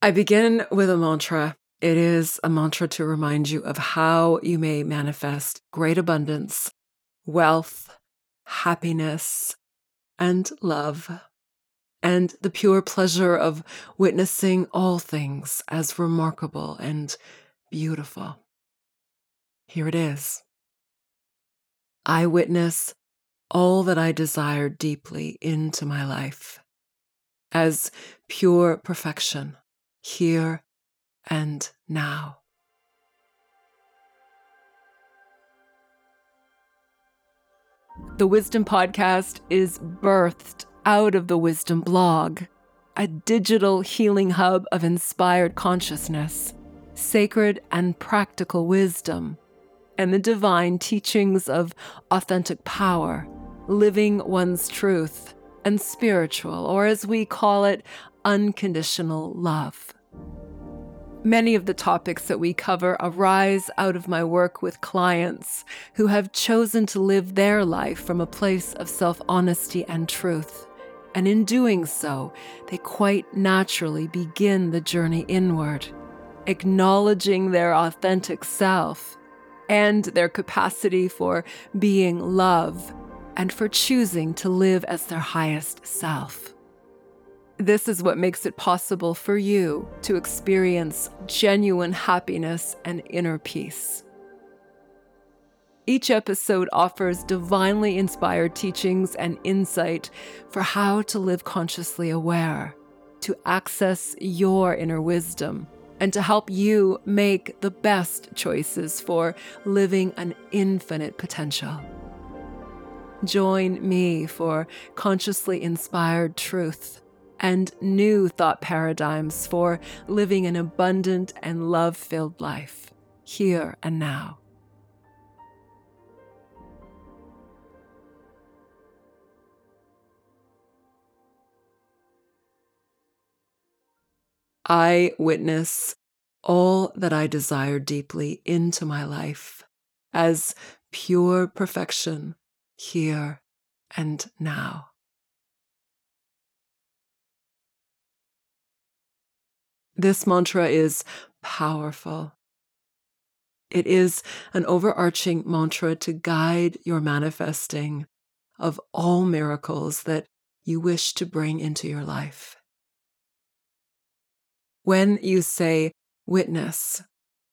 I begin with a mantra. It is a mantra to remind you of how you may manifest great abundance, wealth, happiness, and love, and the pure pleasure of witnessing all things as remarkable and beautiful. Here it is I witness all that I desire deeply into my life as pure perfection here and now. The Wisdom Podcast is birthed out of the Wisdom blog, a digital healing hub of inspired consciousness, sacred and practical wisdom, and the divine teachings of authentic power, living one's truth, and spiritual, or as we call it, unconditional love. Many of the topics that we cover arise out of my work with clients who have chosen to live their life from a place of self honesty and truth. And in doing so, they quite naturally begin the journey inward, acknowledging their authentic self and their capacity for being love and for choosing to live as their highest self. This is what makes it possible for you to experience genuine happiness and inner peace. Each episode offers divinely inspired teachings and insight for how to live consciously aware, to access your inner wisdom, and to help you make the best choices for living an infinite potential. Join me for consciously inspired truth and new thought paradigms for living an abundant and love filled life, here and now. I witness all that I desire deeply into my life as pure perfection here and now. This mantra is powerful. It is an overarching mantra to guide your manifesting of all miracles that you wish to bring into your life. When you say witness,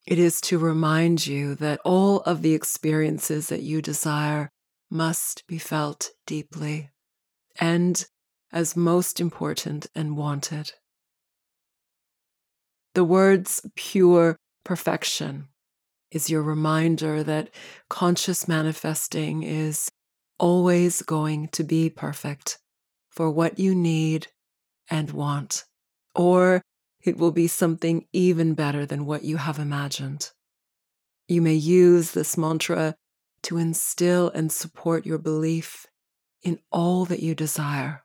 it is to remind you that all of the experiences that you desire must be felt deeply and as most important and wanted. The words pure perfection is your reminder that conscious manifesting is always going to be perfect for what you need and want, or it will be something even better than what you have imagined. You may use this mantra to instill and support your belief in all that you desire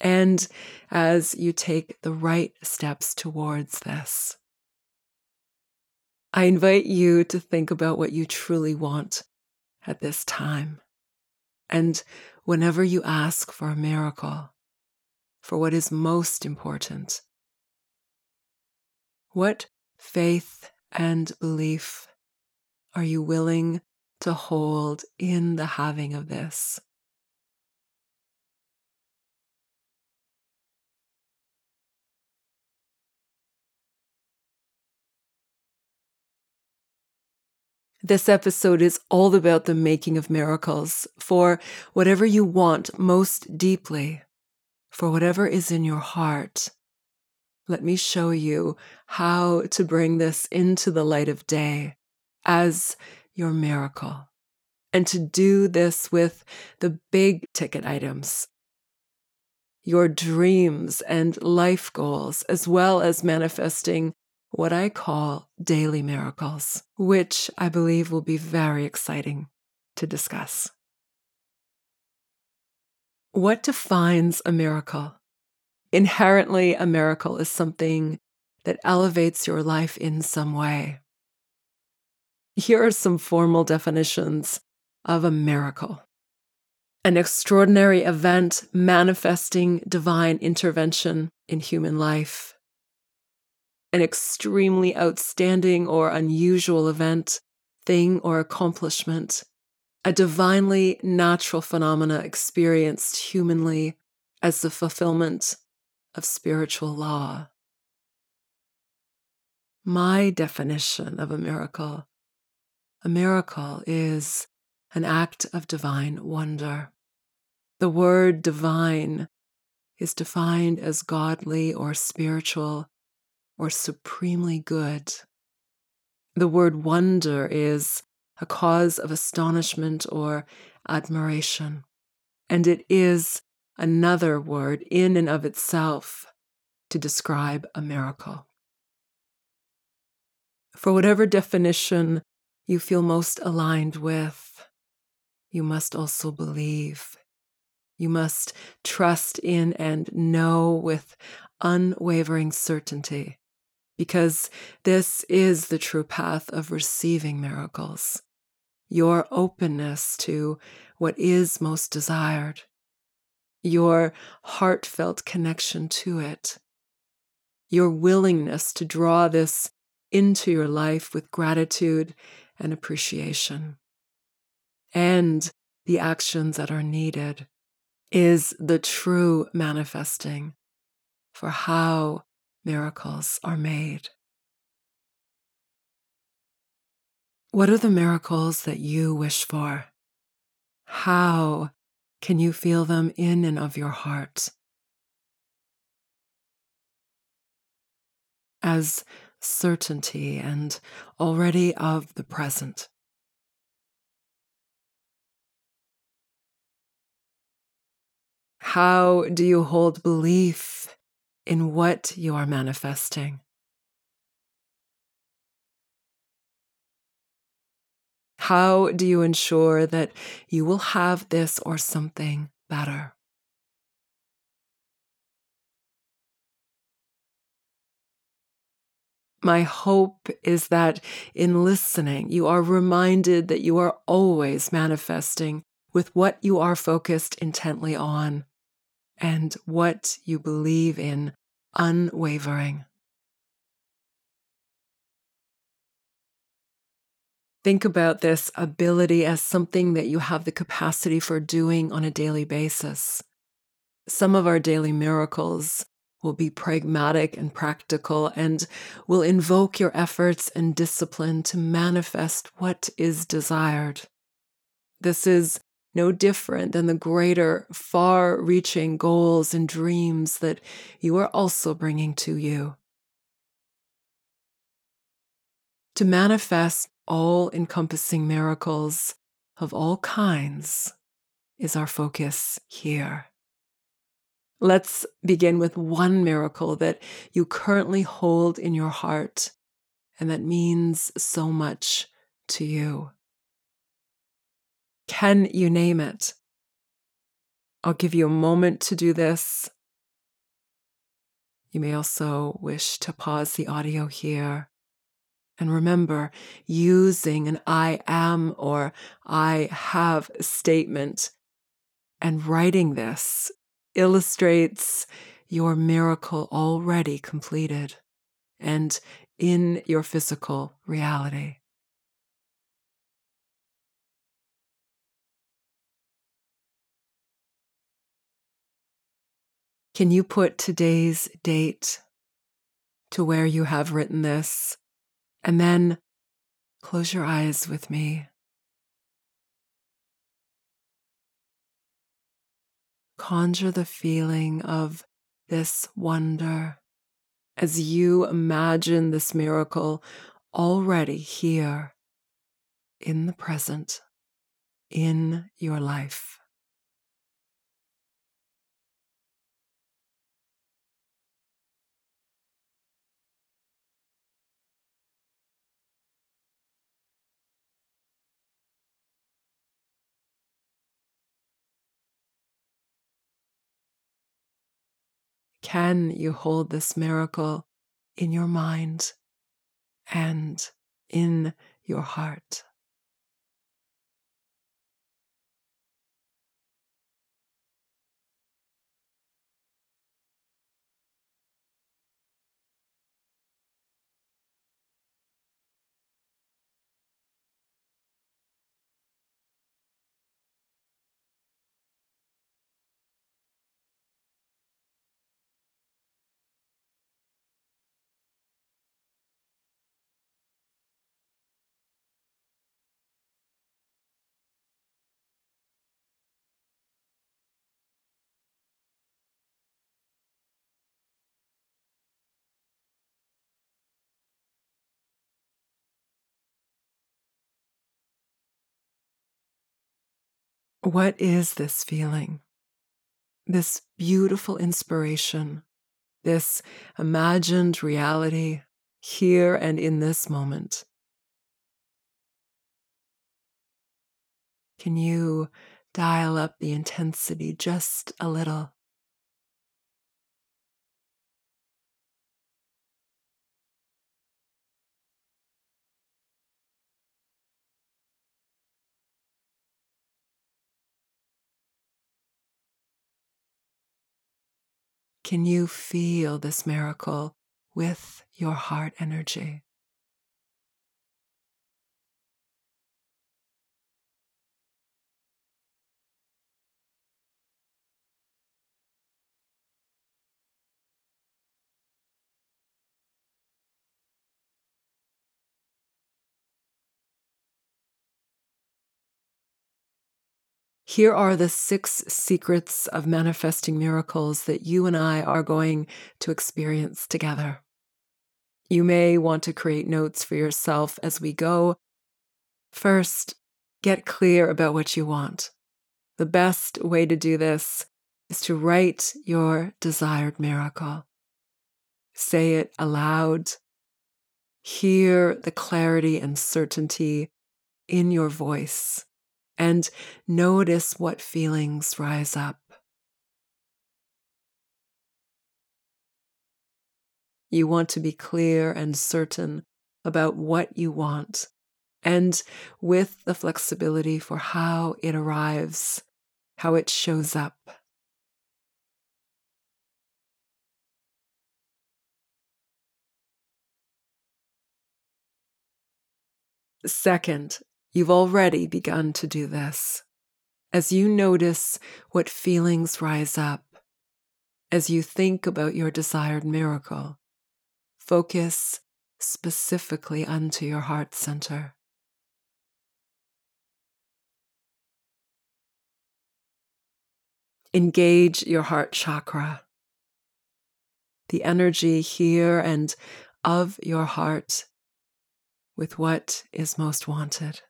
and as you take the right steps towards this. I invite you to think about what you truly want at this time. And whenever you ask for a miracle, for what is most important, what faith and belief are you willing to hold in the having of this? This episode is all about the making of miracles for whatever you want most deeply, for whatever is in your heart. Let me show you how to bring this into the light of day as your miracle. And to do this with the big ticket items, your dreams and life goals, as well as manifesting what I call daily miracles, which I believe will be very exciting to discuss. What defines a miracle? Inherently, a miracle is something that elevates your life in some way. Here are some formal definitions of a miracle an extraordinary event manifesting divine intervention in human life an extremely outstanding or unusual event, thing, or accomplishment, a divinely natural phenomena experienced humanly as the fulfillment of spiritual law. My definition of a miracle a miracle is an act of divine wonder. The word divine is defined as godly or spiritual or supremely good. The word wonder is a cause of astonishment or admiration, and it is another word in and of itself to describe a miracle. For whatever definition you feel most aligned with, you must also believe. You must trust in and know with unwavering certainty, because this is the true path of receiving miracles. Your openness to what is most desired, your heartfelt connection to it, your willingness to draw this into your life with gratitude and appreciation, and the actions that are needed is the true manifesting for how miracles are made. What are the miracles that you wish for? How can you feel them in and of your heart? As certainty and already of the present. How do you hold belief in what you are manifesting? How do you ensure that you will have this or something better? My hope is that in listening, you are reminded that you are always manifesting with what you are focused intently on and what you believe in unwavering. Think about this ability as something that you have the capacity for doing on a daily basis. Some of our daily miracles will be pragmatic and practical and will invoke your efforts and discipline to manifest what is desired. This is no different than the greater, far reaching goals and dreams that you are also bringing to you. To manifest all encompassing miracles of all kinds is our focus here. Let's begin with one miracle that you currently hold in your heart and that means so much to you. Can you name it? I'll give you a moment to do this. You may also wish to pause the audio here. And remember, using an I am or I have statement and writing this illustrates your miracle already completed and in your physical reality. Can you put today's date to where you have written this? And then close your eyes with me. Conjure the feeling of this wonder as you imagine this miracle already here in the present, in your life. Can you hold this miracle in your mind and in your heart? What is this feeling? This beautiful inspiration, this imagined reality here and in this moment. Can you dial up the intensity just a little? Can you feel this miracle with your heart energy? Here are the six secrets of manifesting miracles that you and I are going to experience together. You may want to create notes for yourself as we go. First, get clear about what you want. The best way to do this is to write your desired miracle. Say it aloud. Hear the clarity and certainty in your voice and notice what feelings rise up. You want to be clear and certain about what you want, and with the flexibility for how it arrives, how it shows up. Second, You've already begun to do this. As you notice what feelings rise up, as you think about your desired miracle, focus specifically unto your heart center. Engage your heart chakra, the energy here and of your heart with what is most wanted.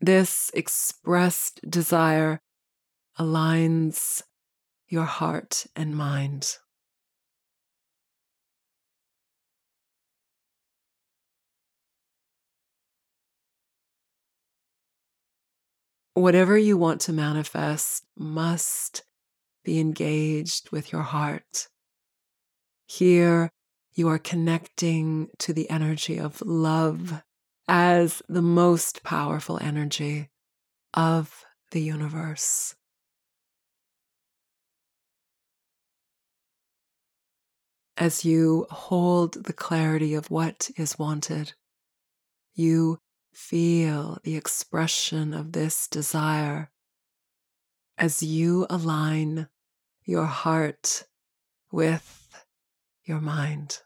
This expressed desire aligns your heart and mind. Whatever you want to manifest must be engaged with your heart. Here, you are connecting to the energy of love as the most powerful energy of the universe. As you hold the clarity of what is wanted, you feel the expression of this desire as you align your heart with your mind.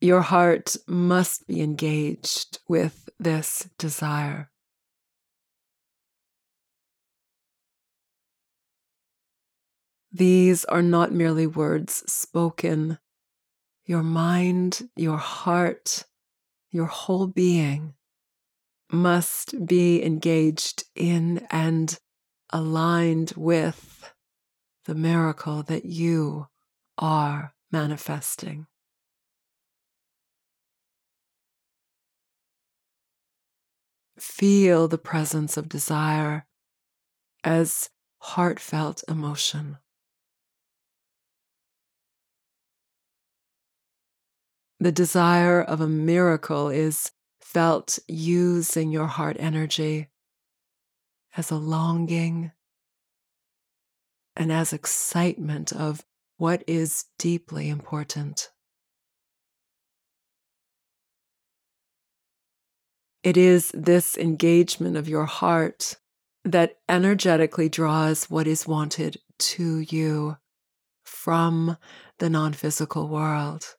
Your heart must be engaged with this desire. These are not merely words spoken. Your mind, your heart, your whole being must be engaged in and aligned with the miracle that you are manifesting. Feel the presence of desire as heartfelt emotion. The desire of a miracle is felt using your heart energy as a longing and as excitement of what is deeply important. It is this engagement of your heart that energetically draws what is wanted to you from the non physical world.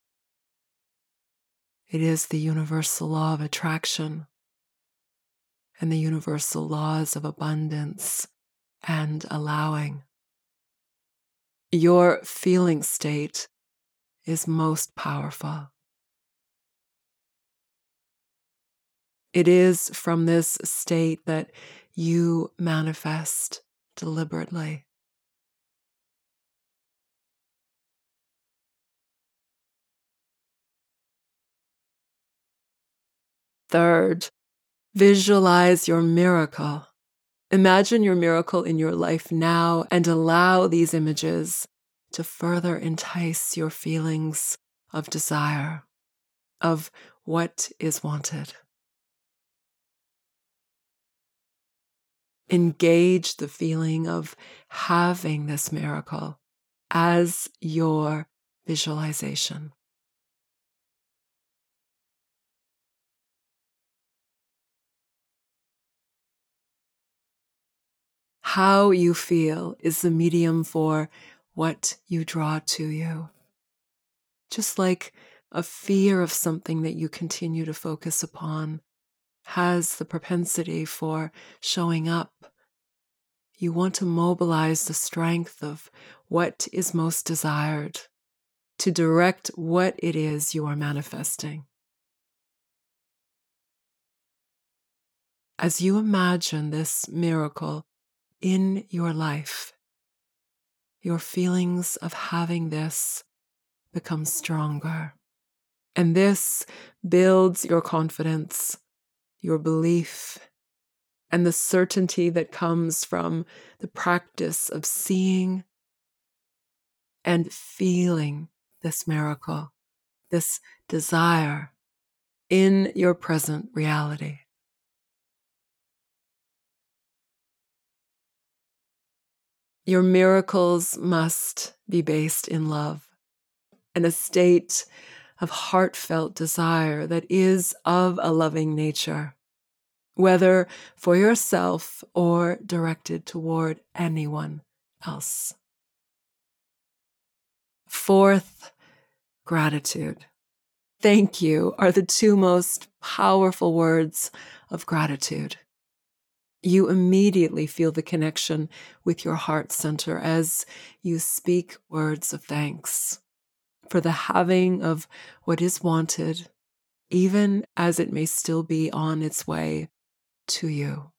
It is the universal law of attraction. and the universal laws of abundance and allowing. Your feeling state is most powerful. It is from this state that you manifest deliberately. Third, visualize your miracle. Imagine your miracle in your life now and allow these images to further entice your feelings of desire, of what is wanted. Engage the feeling of having this miracle as your visualization. How you feel is the medium for what you draw to you. Just like a fear of something that you continue to focus upon has the propensity for showing up. You want to mobilize the strength of what is most desired to direct what it is you are manifesting. As you imagine this miracle in your life, your feelings of having this become stronger. And this builds your confidence, your belief, and the certainty that comes from the practice of seeing and feeling this miracle, this desire in your present reality. Your miracles must be based in love and a state of heartfelt desire that is of a loving nature, whether for yourself or directed toward anyone else. Fourth, gratitude. Thank you are the two most powerful words of gratitude you immediately feel the connection with your heart center as you speak words of thanks for the having of what is wanted, even as it may still be on its way to you.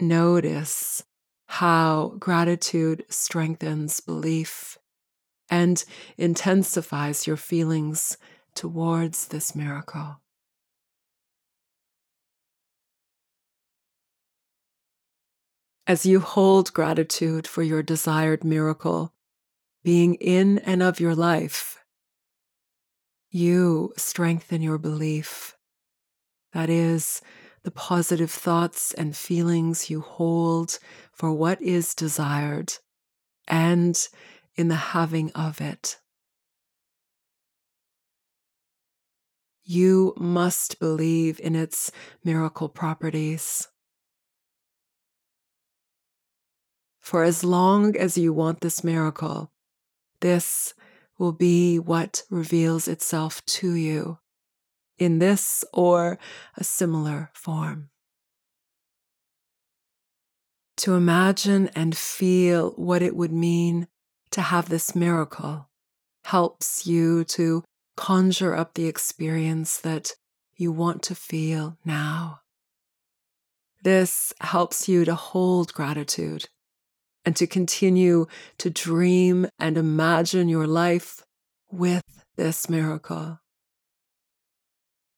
Notice how gratitude strengthens belief and intensifies your feelings towards this miracle. As you hold gratitude for your desired miracle being in and of your life, you strengthen your belief. That is, the positive thoughts and feelings you hold for what is desired and in the having of it. You must believe in its miracle properties. For as long as you want this miracle, this will be what reveals itself to you in this or a similar form. To imagine and feel what it would mean to have this miracle helps you to conjure up the experience that you want to feel now. This helps you to hold gratitude and to continue to dream and imagine your life with this miracle.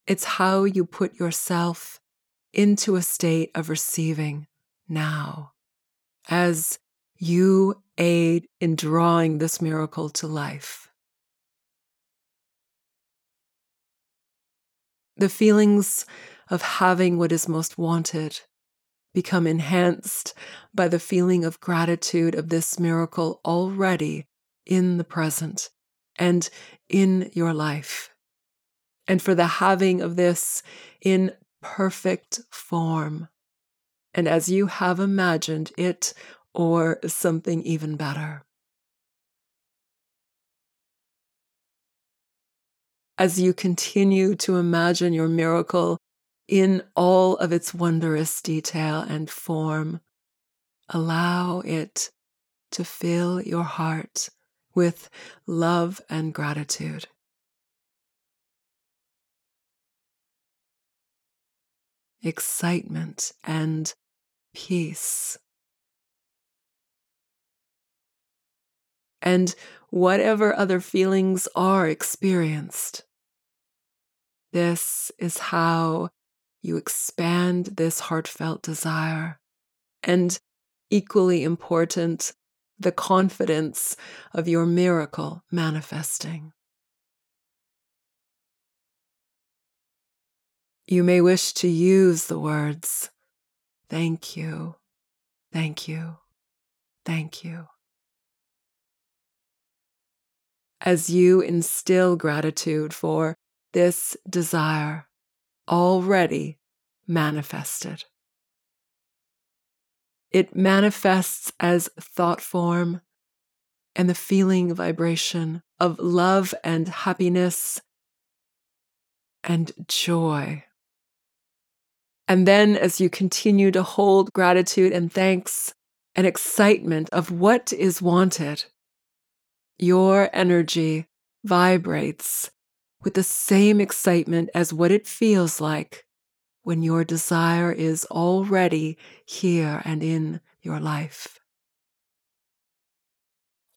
It's how you put yourself into a state of receiving now as you aid in drawing this miracle to life. The feelings of having what is most wanted become enhanced by the feeling of gratitude of this miracle already in the present and in your life, and for the having of this in perfect form, and as you have imagined it or something even better. as you continue to imagine your miracle in all of its wondrous detail and form. Allow it to fill your heart with love and gratitude. Excitement and peace. And whatever other feelings are experienced. This is how you expand this heartfelt desire. And equally important, the confidence of your miracle manifesting. You may wish to use the words, thank you, thank you, thank you. As you instill gratitude for this desire already manifested. It manifests as thought form and the feeling vibration of love and happiness and joy. And then, as you continue to hold gratitude and thanks and excitement of what is wanted, your energy vibrates with the same excitement as what it feels like when your desire is already here and in your life.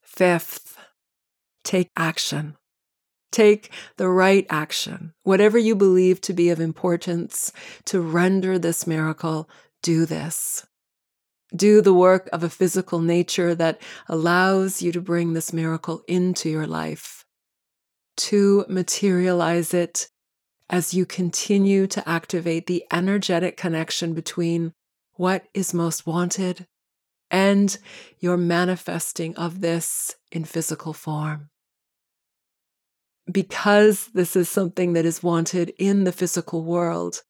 Fifth, take action. Take the right action. Whatever you believe to be of importance to render this miracle, do this. Do the work of a physical nature that allows you to bring this miracle into your life. To materialize it as you continue to activate the energetic connection between what is most wanted and your manifesting of this in physical form. Because this is something that is wanted in the physical world,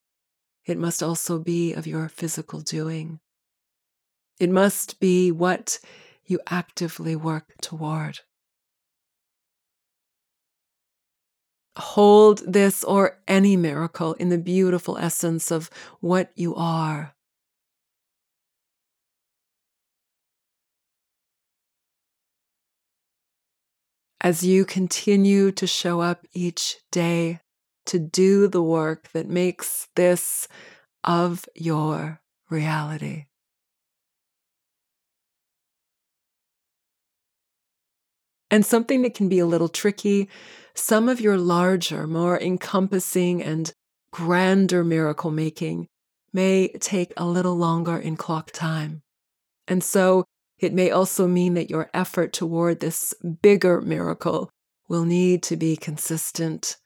it must also be of your physical doing. It must be what you actively work toward. Hold this or any miracle in the beautiful essence of what you are. As you continue to show up each day to do the work that makes this of your reality. And something that can be a little tricky some of your larger, more encompassing and grander miracle making may take a little longer in clock time. And so it may also mean that your effort toward this bigger miracle will need to be consistent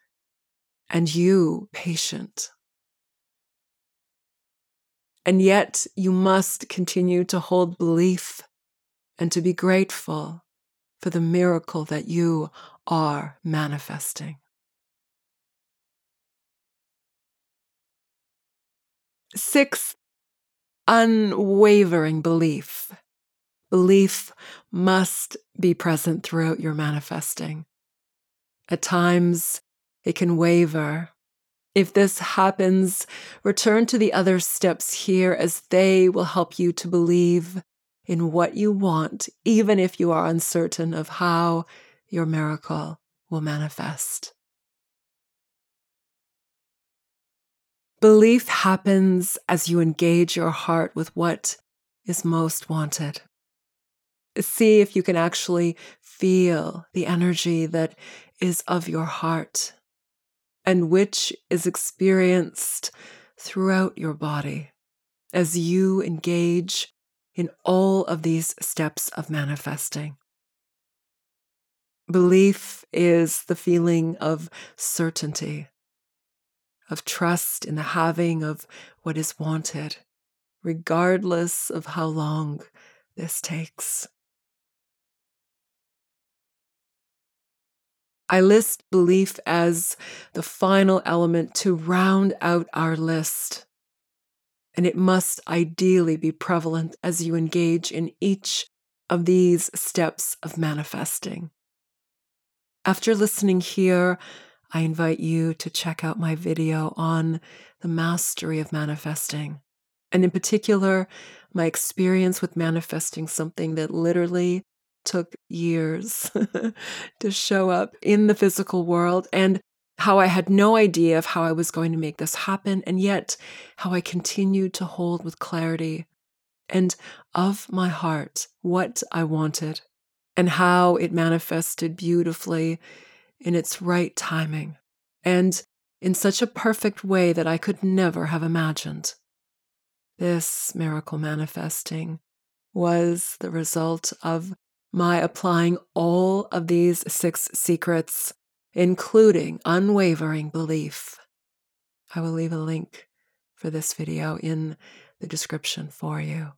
and you patient. And yet, you must continue to hold belief and to be grateful for the miracle that you are manifesting. Sixth, unwavering belief. Belief must be present throughout your manifesting. At times, it can waver. If this happens, return to the other steps here as they will help you to believe in what you want, even if you are uncertain of how your miracle will manifest. Belief happens as you engage your heart with what is most wanted. See if you can actually feel the energy that is of your heart and which is experienced throughout your body as you engage in all of these steps of manifesting. Belief is the feeling of certainty, of trust in the having of what is wanted, regardless of how long this takes. I list belief as the final element to round out our list. And it must ideally be prevalent as you engage in each of these steps of manifesting. After listening here, I invite you to check out my video on the mastery of manifesting. And in particular, my experience with manifesting something that literally took years to show up in the physical world and how I had no idea of how I was going to make this happen, and yet how I continued to hold with clarity and of my heart what I wanted and how it manifested beautifully in its right timing and in such a perfect way that I could never have imagined. This miracle manifesting was the result of my applying all of these six secrets, including unwavering belief. I will leave a link for this video in the description for you.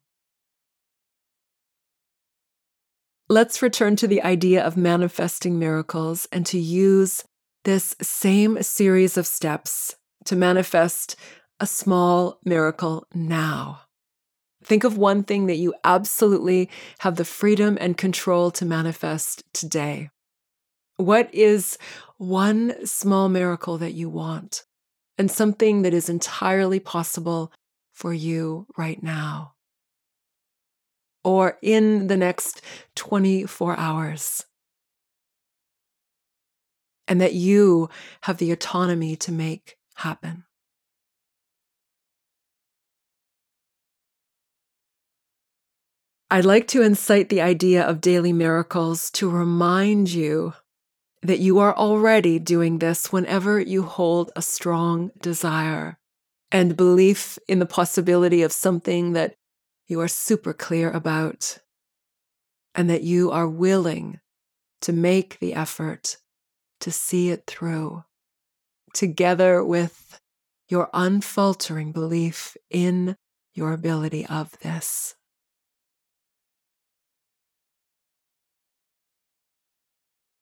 Let's return to the idea of manifesting miracles and to use this same series of steps to manifest a small miracle now. Think of one thing that you absolutely have the freedom and control to manifest today. What is one small miracle that you want and something that is entirely possible for you right now? or in the next 24 hours. And that you have the autonomy to make happen. I'd like to incite the idea of daily miracles to remind you that you are already doing this whenever you hold a strong desire and belief in the possibility of something that you are super clear about, and that you are willing to make the effort to see it through, together with your unfaltering belief in your ability of this.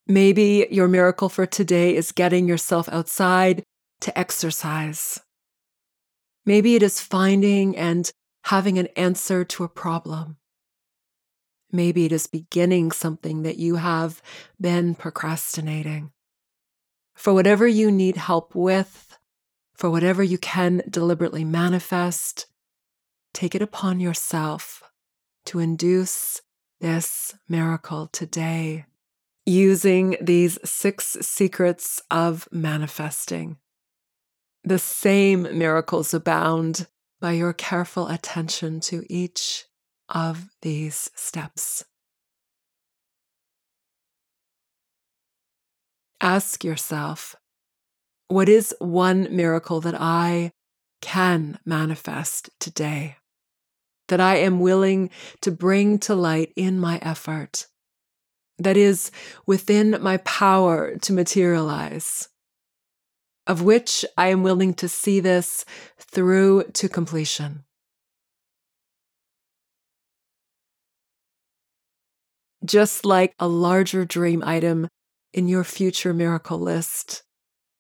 Maybe your miracle for today is getting yourself outside to exercise. Maybe it is finding and having an answer to a problem. Maybe it is beginning something that you have been procrastinating. For whatever you need help with, for whatever you can deliberately manifest, take it upon yourself to induce this miracle today using these six secrets of manifesting. The same miracles abound by your careful attention to each of these steps. Ask yourself, what is one miracle that I can manifest today? That I am willing to bring to light in my effort? That is within my power to materialize? of which I am willing to see this through to completion. Just like a larger dream item in your future miracle list,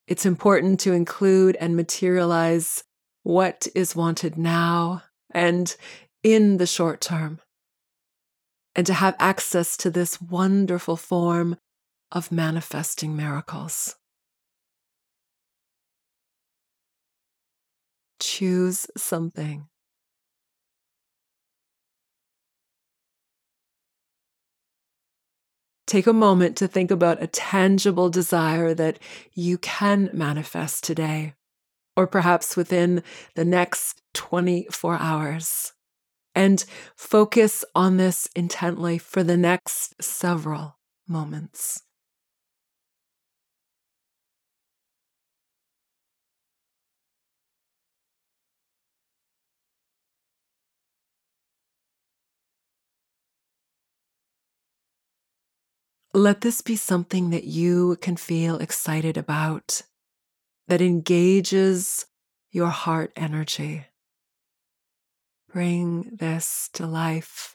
it's important to include and materialize what is wanted now and in the short term, and to have access to this wonderful form of manifesting miracles. Choose something. Take a moment to think about a tangible desire that you can manifest today, or perhaps within the next 24 hours. And focus on this intently for the next several moments. Let this be something that you can feel excited about, that engages your heart energy. Bring this to life.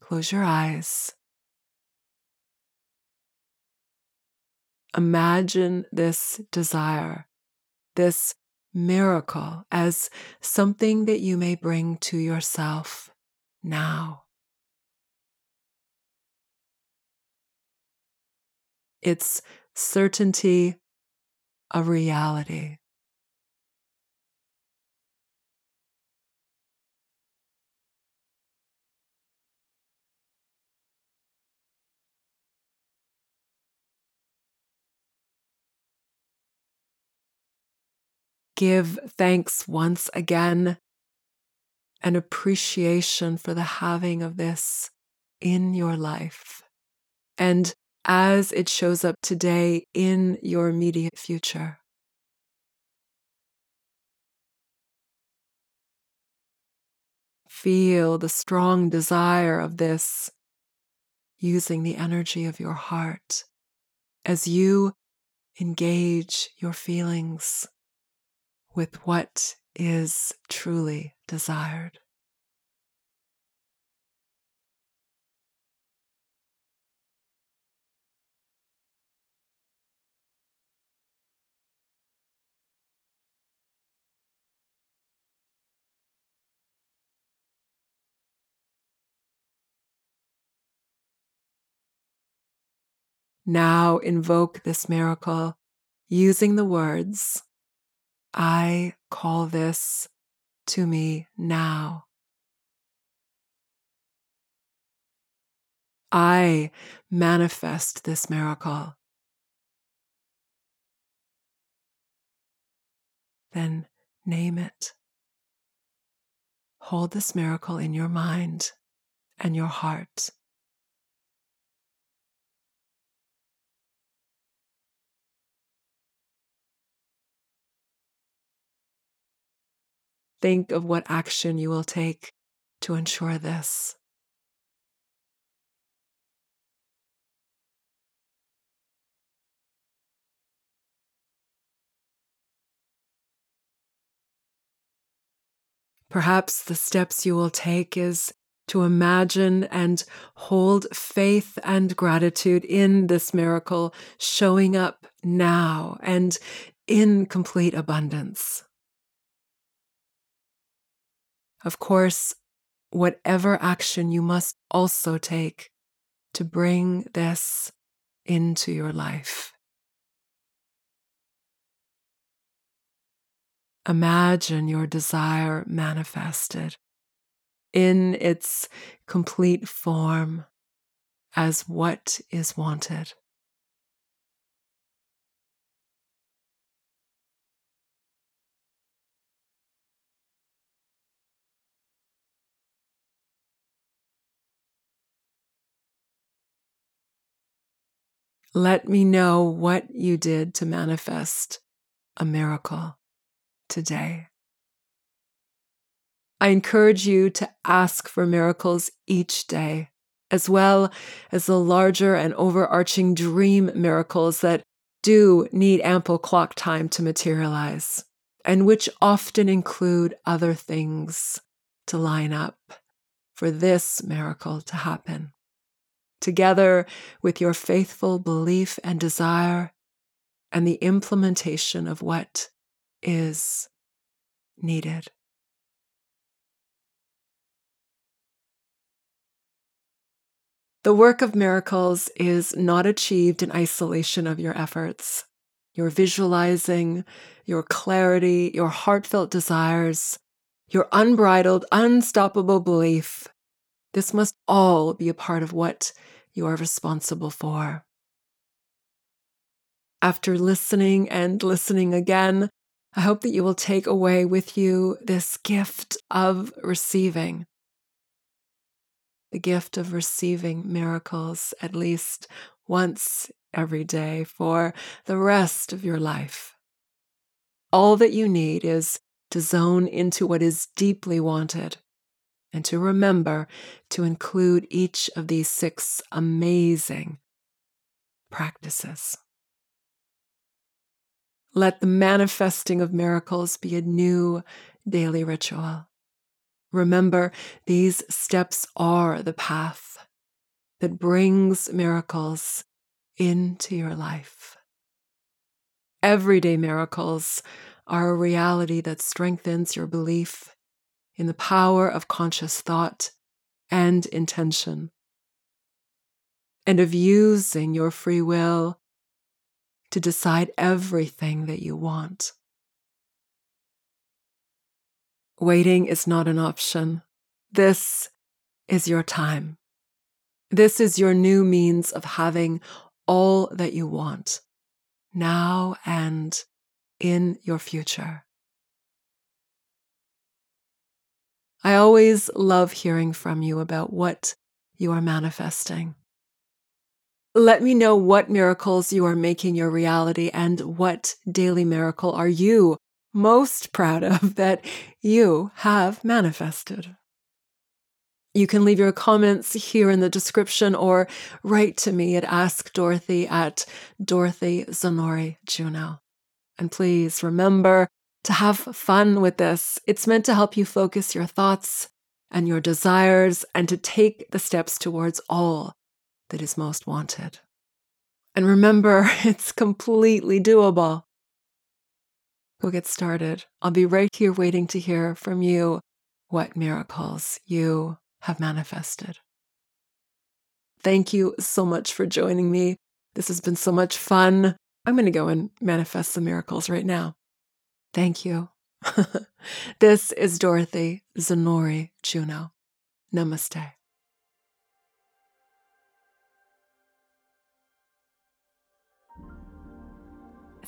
Close your eyes. Imagine this desire, this miracle, as something that you may bring to yourself now. its certainty of reality. Give thanks once again and appreciation for the having of this in your life. And as it shows up today in your immediate future. Feel the strong desire of this using the energy of your heart as you engage your feelings with what is truly desired. Now invoke this miracle using the words, I call this to me now. I manifest this miracle. Then name it. Hold this miracle in your mind and your heart. Think of what action you will take to ensure this. Perhaps the steps you will take is to imagine and hold faith and gratitude in this miracle showing up now and in complete abundance. Of course, whatever action you must also take to bring this into your life. Imagine your desire manifested in its complete form as what is wanted. Let me know what you did to manifest a miracle today. I encourage you to ask for miracles each day, as well as the larger and overarching dream miracles that do need ample clock time to materialize, and which often include other things to line up for this miracle to happen together with your faithful belief and desire and the implementation of what is needed. The work of miracles is not achieved in isolation of your efforts. Your visualizing, your clarity, your heartfelt desires, your unbridled, unstoppable belief. This must all be a part of what you are responsible for. After listening and listening again, I hope that you will take away with you this gift of receiving. The gift of receiving miracles at least once every day for the rest of your life. All that you need is to zone into what is deeply wanted and to remember to include each of these six amazing practices. Let the manifesting of miracles be a new daily ritual. Remember, these steps are the path that brings miracles into your life. Everyday miracles are a reality that strengthens your belief in the power of conscious thought and intention, and of using your free will to decide everything that you want. Waiting is not an option. This is your time. This is your new means of having all that you want now and in your future. I always love hearing from you about what you are manifesting. Let me know what miracles you are making your reality and what daily miracle are you most proud of that you have manifested. You can leave your comments here in the description or write to me at askdorothy at Dorothy. And please remember to have fun with this. It's meant to help you focus your thoughts and your desires and to take the steps towards all that is most wanted. And remember, it's completely doable. Go get started. I'll be right here waiting to hear from you what miracles you have manifested. Thank you so much for joining me. This has been so much fun. I'm going to go and manifest some miracles right now. Thank you. this is Dorothy Zanori Juno. Namaste.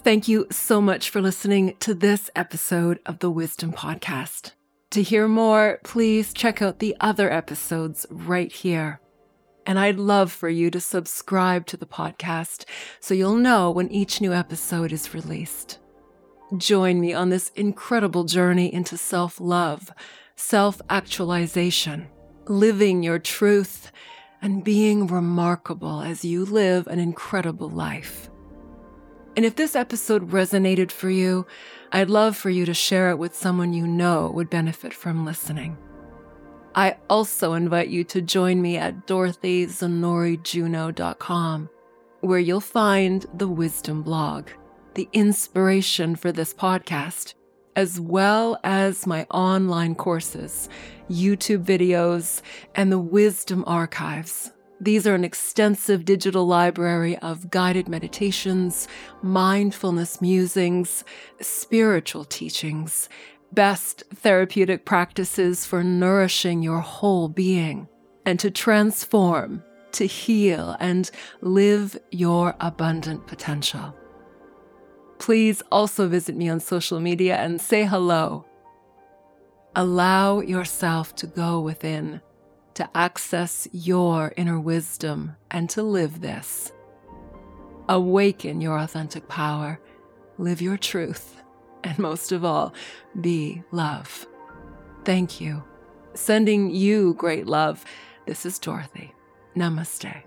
Thank you so much for listening to this episode of the Wisdom Podcast. To hear more, please check out the other episodes right here. And I'd love for you to subscribe to the podcast so you'll know when each new episode is released. Join me on this incredible journey into self love, self actualization, living your truth, and being remarkable as you live an incredible life. And if this episode resonated for you, I'd love for you to share it with someone you know would benefit from listening. I also invite you to join me at dorothyzanorijuno.com, where you'll find the Wisdom blog, the inspiration for this podcast, as well as my online courses, YouTube videos, and the Wisdom archives these are an extensive digital library of guided meditations, mindfulness musings, spiritual teachings, best therapeutic practices for nourishing your whole being and to transform, to heal, and live your abundant potential. Please also visit me on social media and say hello. Allow yourself to go within to access your inner wisdom and to live this. Awaken your authentic power, live your truth, and most of all, be love. Thank you. Sending you great love. This is Dorothy. Namaste.